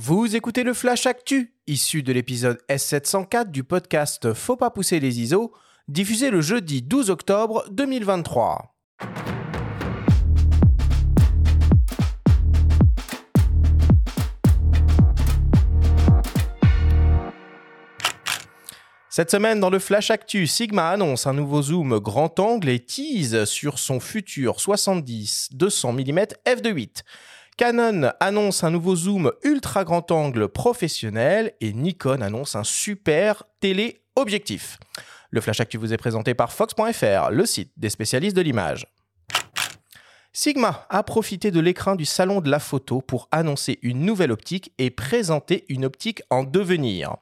Vous écoutez le Flash Actu, issu de l'épisode S704 du podcast Faut pas pousser les ISO, diffusé le jeudi 12 octobre 2023. Cette semaine, dans le Flash Actu, Sigma annonce un nouveau zoom grand angle et tease sur son futur 70-200 mm f2.8. Canon annonce un nouveau zoom ultra grand angle professionnel et Nikon annonce un super téléobjectif. Le Flash Actu vous est présenté par Fox.fr, le site des spécialistes de l'image. Sigma a profité de l'écran du salon de la photo pour annoncer une nouvelle optique et présenter une optique en devenir.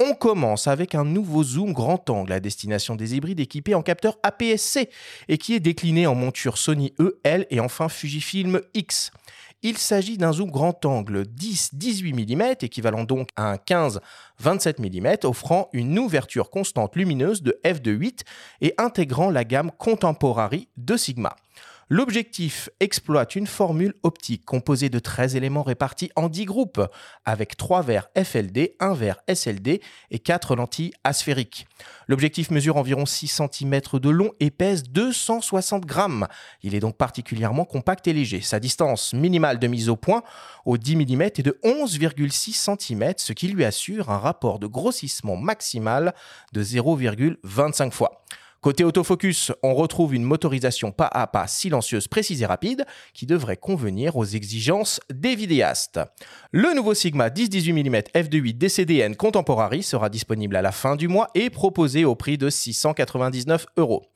On commence avec un nouveau zoom grand angle à destination des hybrides équipés en capteur APS-C et qui est décliné en monture Sony E, L et enfin Fujifilm X. Il s'agit d'un zoom grand angle 10-18 mm, équivalent donc à un 15-27 mm, offrant une ouverture constante lumineuse de f2.8 et intégrant la gamme Contemporary de Sigma. L'objectif exploite une formule optique composée de 13 éléments répartis en 10 groupes, avec 3 verres FLD, 1 verre SLD et 4 lentilles asphériques. L'objectif mesure environ 6 cm de long et pèse 260 grammes. Il est donc particulièrement compact et léger. Sa distance minimale de mise au point au 10 mm est de 11,6 cm, ce qui lui assure un rapport de grossissement maximal de 0,25 fois. Côté autofocus, on retrouve une motorisation pas à pas silencieuse, précise et rapide qui devrait convenir aux exigences des vidéastes. Le nouveau Sigma 10-18 mm f2.8 DCDN Contemporary sera disponible à la fin du mois et proposé au prix de 699 euros.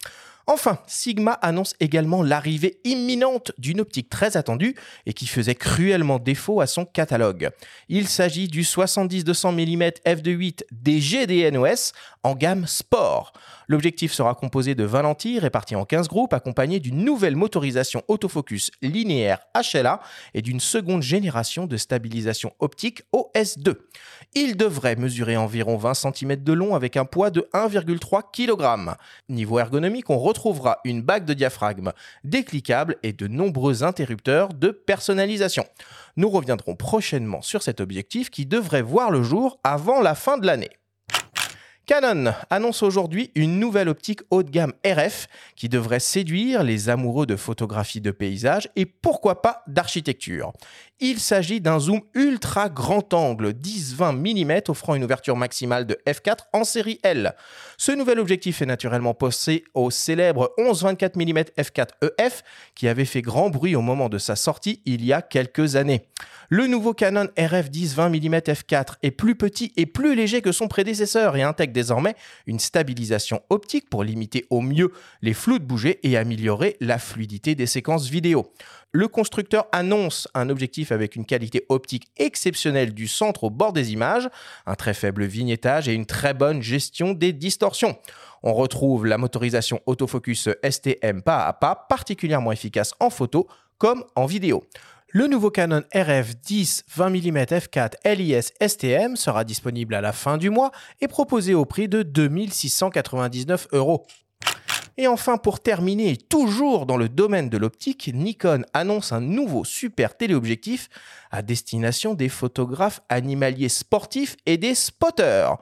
Enfin, Sigma annonce également l'arrivée imminente d'une optique très attendue et qui faisait cruellement défaut à son catalogue. Il s'agit du 70-200 mm f2.8 des GDNOS en gamme Sport. L'objectif sera composé de 20 lentilles réparties en 15 groupes accompagnées d'une nouvelle motorisation autofocus linéaire HLA et d'une seconde génération de stabilisation optique OS2. Il devrait mesurer environ 20 cm de long avec un poids de 1,3 kg. Niveau ergonomique, on retrouvera une bague de diaphragme décliquable et de nombreux interrupteurs de personnalisation. Nous reviendrons prochainement sur cet objectif qui devrait voir le jour avant la fin de l'année. Canon annonce aujourd'hui une nouvelle optique haut de gamme RF qui devrait séduire les amoureux de photographie de paysage et pourquoi pas d'architecture. Il s'agit d'un zoom ultra grand angle 10-20 mm offrant une ouverture maximale de f4 en série L. Ce nouvel objectif est naturellement posé au célèbre 11-24 mm f4 EF qui avait fait grand bruit au moment de sa sortie il y a quelques années. Le nouveau Canon RF 10-20 mm f4 est plus petit et plus léger que son prédécesseur et intègre désormais une stabilisation optique pour limiter au mieux les flous de bouger et améliorer la fluidité des séquences vidéo. Le constructeur annonce un objectif avec une qualité optique exceptionnelle du centre au bord des images, un très faible vignettage et une très bonne gestion des distorsions. On retrouve la motorisation autofocus STM pas à pas, particulièrement efficace en photo comme en vidéo. Le nouveau Canon RF 10 20 mm f4 LIS STM sera disponible à la fin du mois et proposé au prix de 2699 euros. Et enfin, pour terminer, toujours dans le domaine de l'optique, Nikon annonce un nouveau super téléobjectif à destination des photographes animaliers sportifs et des spotters.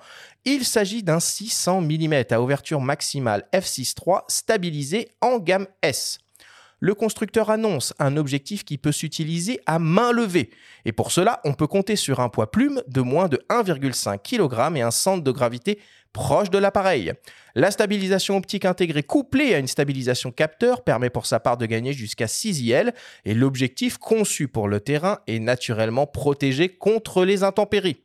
Il s'agit d'un 600 mm à ouverture maximale f6.3 stabilisé en gamme S le constructeur annonce un objectif qui peut s'utiliser à main levée. Et pour cela, on peut compter sur un poids plume de moins de 1,5 kg et un centre de gravité proche de l'appareil. La stabilisation optique intégrée couplée à une stabilisation capteur permet pour sa part de gagner jusqu'à 6 IL et l'objectif conçu pour le terrain est naturellement protégé contre les intempéries.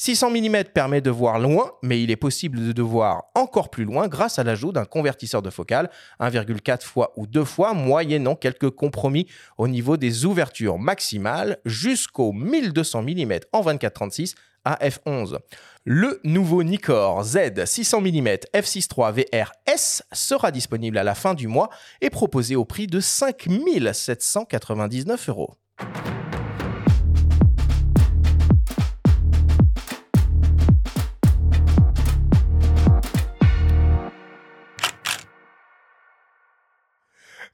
600 mm permet de voir loin, mais il est possible de voir encore plus loin grâce à l'ajout d'un convertisseur de focale 1,4 fois ou 2 fois, moyennant quelques compromis au niveau des ouvertures maximales jusqu'au 1200 mm en 24-36 à f11. Le nouveau Nikkor Z 600 mm f6.3 VRS sera disponible à la fin du mois et proposé au prix de 5799 euros.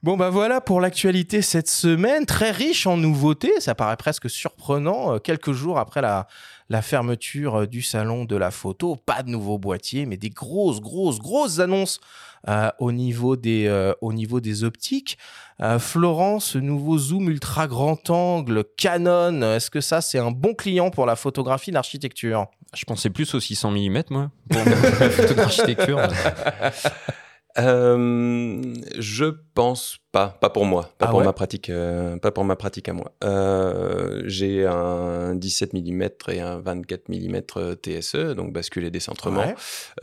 Bon bah voilà pour l'actualité cette semaine, très riche en nouveautés, ça paraît presque surprenant, euh, quelques jours après la, la fermeture euh, du salon de la photo, pas de nouveaux boîtiers, mais des grosses, grosses, grosses annonces euh, au, niveau des, au niveau des optiques. Florence, ce nouveau zoom ultra grand angle Canon, est-ce que ça c'est un bon client pour la photographie d'architecture Je pensais plus au 600 mm moi, pour la photo d'architecture. Euh, je pense pas, pas pour moi, pas ah pour ma pratique, euh, pas pour ma pratique à moi. Euh, j'ai un 17 mm et un 24 mm TSE, donc bascule et décentrement,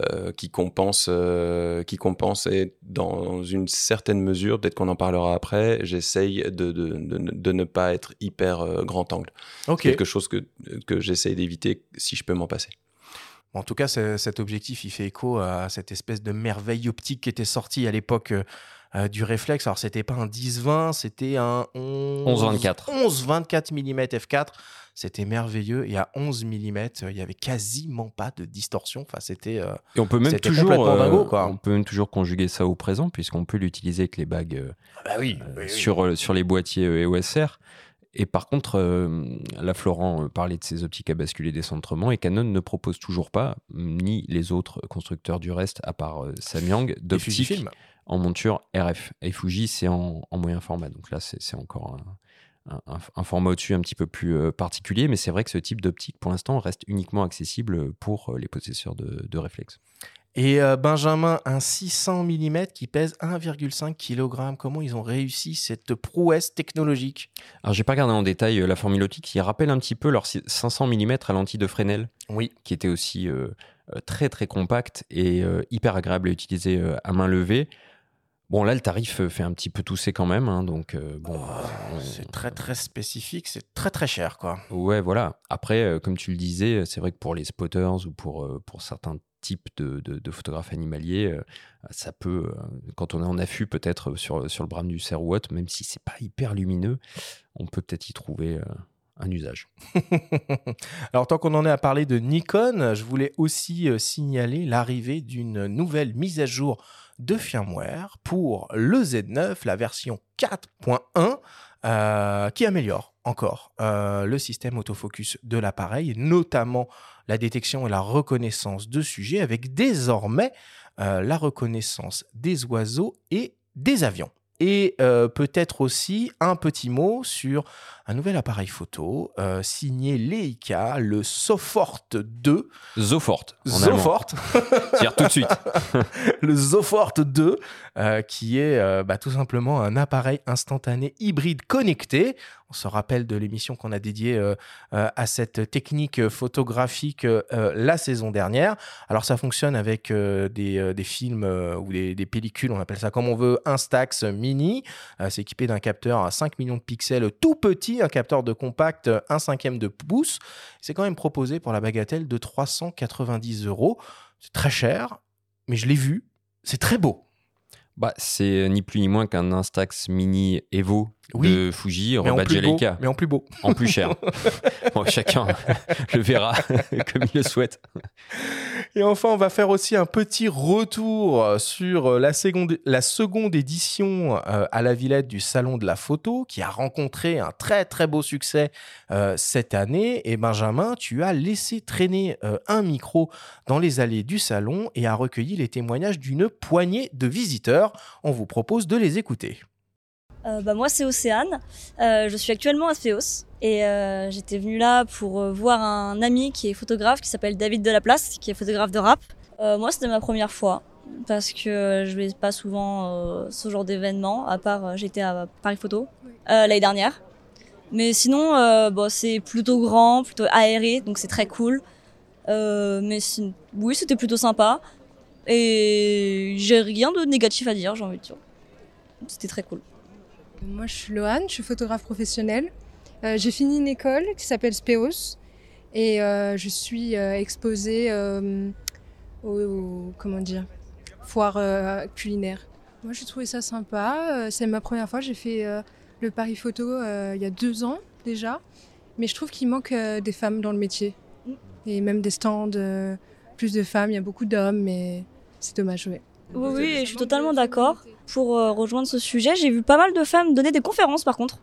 euh, qui compense, euh, qui compense et dans une certaine mesure, peut-être qu'on en parlera après. J'essaye de, de, de, de, ne pas être hyper grand angle. Okay. Quelque chose que que j'essaye d'éviter si je peux m'en passer. En tout cas, cet objectif, il fait écho à cette espèce de merveille optique qui était sortie à l'époque euh, euh, du réflexe. Alors, c'était pas un 10-20, c'était un 11-24. 11-24 mm f4. C'était merveilleux. Et à 11 mm, il y avait quasiment pas de distorsion. Enfin, c'était. Euh, et on peut même toujours, dingo, quoi. on peut même toujours conjuguer ça au présent, puisqu'on peut l'utiliser avec les bagues ah bah oui, sur, sur les boîtiers EOS R. Et par contre, euh, la Florent euh, parlait de ses optiques à basculer décentrement et Canon ne propose toujours pas, ni les autres constructeurs du reste, à part euh, Samyang, d'optiques en monture RF. Et Fuji, c'est en, moyen format. Donc là, c'est encore un, format au-dessus un petit peu plus particulier. Mais c'est vrai que ce type d'optique, pour l'instant, reste uniquement accessible pour les possesseurs de, de réflexes. Et euh, Benjamin, un 600 mm qui pèse 1,5 kg. Comment ils ont réussi cette prouesse technologique? Alors, j'ai pas regardé en détail euh, la formule optique qui rappelle un petit peu leur 500 mm à lentille de Fresnel. Oui. Qui était aussi euh, très très compact et hyper agréable à utiliser à main levée. Bon, là, le tarif fait un petit peu tousser quand même. Hein, donc, bon. Oh, c'est très, très spécifique. C'est très, très cher, quoi. Ouais, voilà. Après, comme tu le disais, c'est vrai que pour les spotters ou pour, pour certains type de, de, photographe animalier, euh, ça peut, euh, quand on est en affût peut-être sur, sur le brame du cerf ou autre, même si c'est pas hyper lumineux, on peut peut-être y trouver euh, un usage. Alors tant qu'on en est à parler de Nikon, je voulais aussi signaler l'arrivée d'une nouvelle mise à jour de firmware pour le Z9, la version 4.1, qui améliore encore euh, le système autofocus de l'appareil, notamment la détection et la reconnaissance de sujets, avec désormais euh, la reconnaissance des oiseaux et des avions. Et euh, peut-être aussi un petit mot sur un nouvel appareil photo euh, signé Leica, le Sofort 2. Zofort. Zofort. Tire tout de suite. le Zofort 2, euh, qui est bah, tout simplement un appareil instantané hybride connecté. On se rappelle de l'émission qu'on a dédiée euh, euh, à cette technique photographique la saison dernière. Alors ça fonctionne avec des, films ou des, des, pellicules, on appelle ça comme on veut, Instax Mini. c'est équipé d'un capteur à 5 millions de pixels tout petit un capteur de compact 1 cinquième de pouce. C'est quand même proposé pour la bagatelle de 390 euros. C'est très cher, mais je l'ai vu. C'est très beau. Bah, c'est ni plus ni moins qu'un Instax Mini Evo de Fuji, plus beau, mais en plus beau. En plus cher. chacun le verra comme il le souhaite. Et enfin, on va faire aussi un petit retour sur la seconde, la seconde édition euh, à la Villette du Salon de la Photo, qui a rencontré un très très beau succès euh, cette année. Et Benjamin, tu as laissé traîner euh, un micro dans les allées du salon et a recueilli les témoignages d'une poignée de visiteurs. On vous propose de les écouter. Euh, bah, moi, c'est Océane. Euh, je suis actuellement à Spéos et euh, j'étais venue là pour euh, voir un ami qui est photographe, qui s'appelle David Delaplace, qui est photographe de rap. Moi, c'était ma première fois parce que je vais pas souvent ce genre d'événement, à part j'étais à Paris Photo l'année dernière. Mais sinon, bon, c'est plutôt grand, plutôt aéré, donc c'est très cool. mais oui, c'était plutôt sympa. Et j'ai rien de négatif à dire, j'ai envie de dire. C'était très cool. Moi, je suis Loane, je suis photographe professionnelle. Euh, j'ai fini une école qui s'appelle Speos et euh, je suis euh, exposée euh, au, comment dire, foire euh, culinaire. Moi, j'ai trouvé ça sympa. C'est ma première fois. J'ai fait le Paris Photo il y a deux ans déjà, mais je trouve qu'il manque des femmes dans le métier et même des stands plus de femmes. Il y a beaucoup d'hommes, mais c'est dommage. Oui, oui, je suis totalement d'accord. Pour rejoindre ce sujet. J'ai vu pas mal de femmes donner des conférences par contre.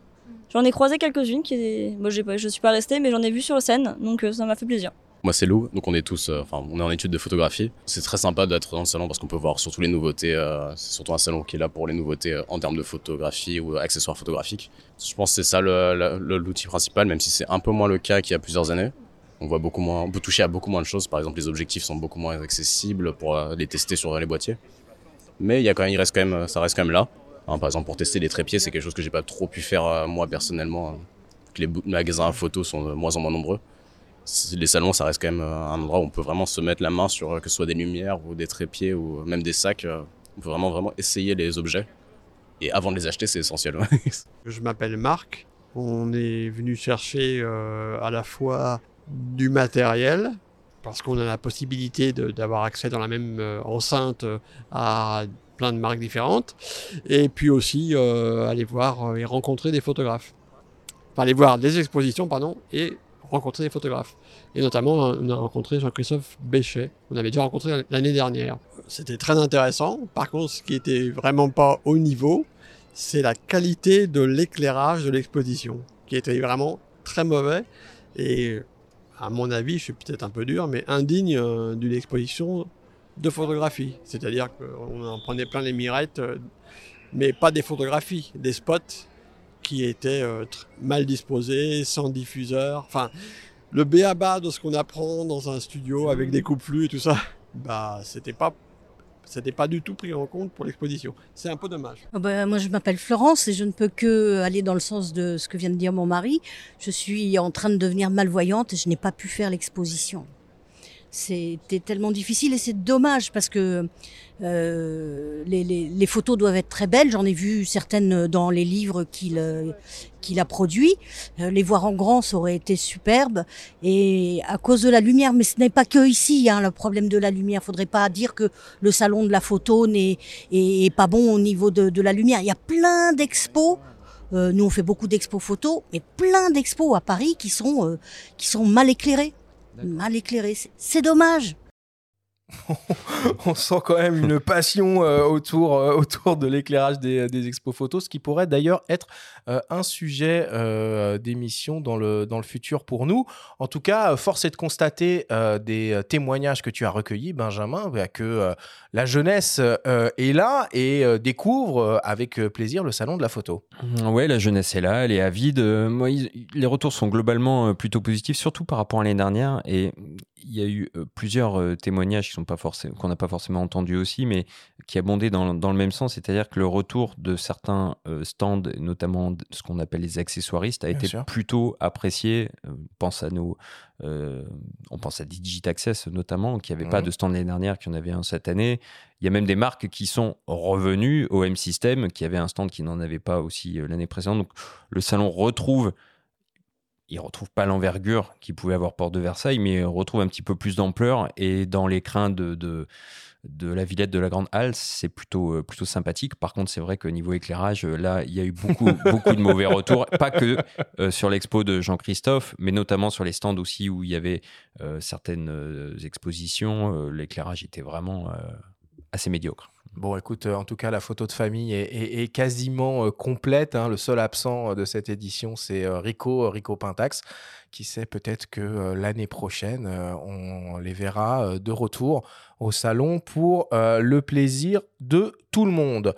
J'en ai croisé quelques-unes qui, moi, j'ai pas, je suis pas restée, mais j'en ai vu sur scène, donc ça m'a fait plaisir. Moi, c'est Lou, donc on est tous, euh, enfin, on est en étude de photographie. C'est très sympa d'être dans le salon parce qu'on peut voir surtout les nouveautés. Euh, c'est surtout un salon qui est là pour les nouveautés euh, en termes de photographie ou accessoires photographiques. Je pense que c'est ça l'outil principal, même si c'est un peu moins le cas qu'il y a plusieurs années. On voit beaucoup moins, on peut toucher à beaucoup moins de choses. Par exemple, les objectifs sont beaucoup moins accessibles pour les tester sur les boîtiers. Mais il quand même, reste quand même, ça reste quand même là. Hein, par exemple, pour tester les trépieds, c'est quelque chose que j'ai pas trop pu faire moi personnellement. Hein. les magasins à photos sont de moins en moins nombreux les salons, ça reste quand même euh, un endroit où on peut vraiment se mettre la main sur euh, que ce soit des lumières ou des trépieds ou même des sacs. Euh, on peut vraiment, vraiment essayer les objets. Et avant de les acheter, c'est essentiel. Je m'appelle Marc. On est venu chercher à la fois du matériel, parce qu'on a la possibilité d'avoir accès dans la même enceinte à plein de marques différentes, et puis aussi aller voir et rencontrer des photographes. Enfin, aller voir des expositions, pardon, et rencontrer des photographes. Et notamment, on a rencontré Jean-Christophe Béchet. On avait déjà rencontré l'année dernière. C'était très intéressant. Par contre, ce qui était vraiment pas au niveau, c'est la qualité de l'éclairage de l'exposition, qui était vraiment très mauvais. Et à mon avis, je suis peut-être un peu dur, mais indigne euh, d'une exposition de photographie. C'est-à-dire qu'on en prenait plein les mirettes, euh, mais pas des photographies, des spots qui était euh, mal disposé, sans diffuseur. Enfin, le béaba de ce qu'on apprend dans un studio avec des coupes flux et tout ça, bah, c'était pas c'était pas du tout pris en compte pour l'exposition. C'est un peu dommage. Oh bah, moi, je m'appelle Florence et je ne peux que aller dans le sens de ce que vient de dire mon mari. Je suis en train de devenir malvoyante et je n'ai pas pu faire l'exposition. C'était tellement difficile et c'est dommage parce que euh, les, les, les, photos doivent être très belles. J'en ai vu certaines dans les livres qu'il qu'il a produits. Euh, les voir en grand, ça aurait été superbe. Et à cause de la lumière, mais ce n'est pas que ici hein, le problème de la lumière. Faudrait pas dire que le salon de la photo n'est est, pas bon au niveau de, de la lumière. Il y a plein d'expos. Euh, nous, on fait beaucoup d'expos photos, mais plein d'expos à Paris qui sont euh, qui sont mal éclairés mal éclairé. C'est dommage. on sent quand même une passion euh, autour, euh, autour de l'éclairage des, des, expos photos, ce qui pourrait d'ailleurs être euh, un sujet d'émission dans le, dans le futur pour nous. En tout cas, force est de constater des témoignages que tu as recueillis, Benjamin, bah, que la jeunesse est là et découvre avec plaisir le salon de la photo. Mmh, oui, la jeunesse est là, elle est avide. Moi, les retours sont globalement plutôt positifs, surtout par rapport à l'année dernière. Et il y a eu plusieurs témoignages qui sont pas forcément qu'on n'a pas forcément entendus aussi, mais qui abondaient dans, dans le même sens, c'est-à-dire que le retour de certains stands, notamment ce qu'on appelle les accessoiristes, a été plutôt apprécié. On pense à nos, on pense à Digitaccess notamment, qui n'avait pas mmh. de stand l'année dernière, qui en avait un cette année. Il y a même des marques qui sont revenues au M-System, qui avait un stand qui n'en avait pas aussi l'année précédente. Donc le salon retrouve il retrouve pas l'envergure qu'il pouvait avoir Porte de Versailles, mais il retrouve un petit peu plus d'ampleur. Et dans les crins de, de, la Villette de la Grande Halle, c'est plutôt, euh, plutôt sympathique. Par contre, c'est vrai que niveau éclairage, euh, là, il y a eu beaucoup, beaucoup de mauvais retours. Pas que euh, sur l'expo de Jean-Christophe, mais notamment sur les stands aussi où il y avait certaines expositions. L'éclairage était vraiment assez médiocre. Bon, écoute, euh, en tout cas, la photo de famille est, quasiment euh, complète. Hein. Le seul absent euh, de cette édition, c'est Rico, Rico Pintax. Qui sait, peut-être que l'année prochaine, on les verra de retour au salon pour le plaisir de tout le monde.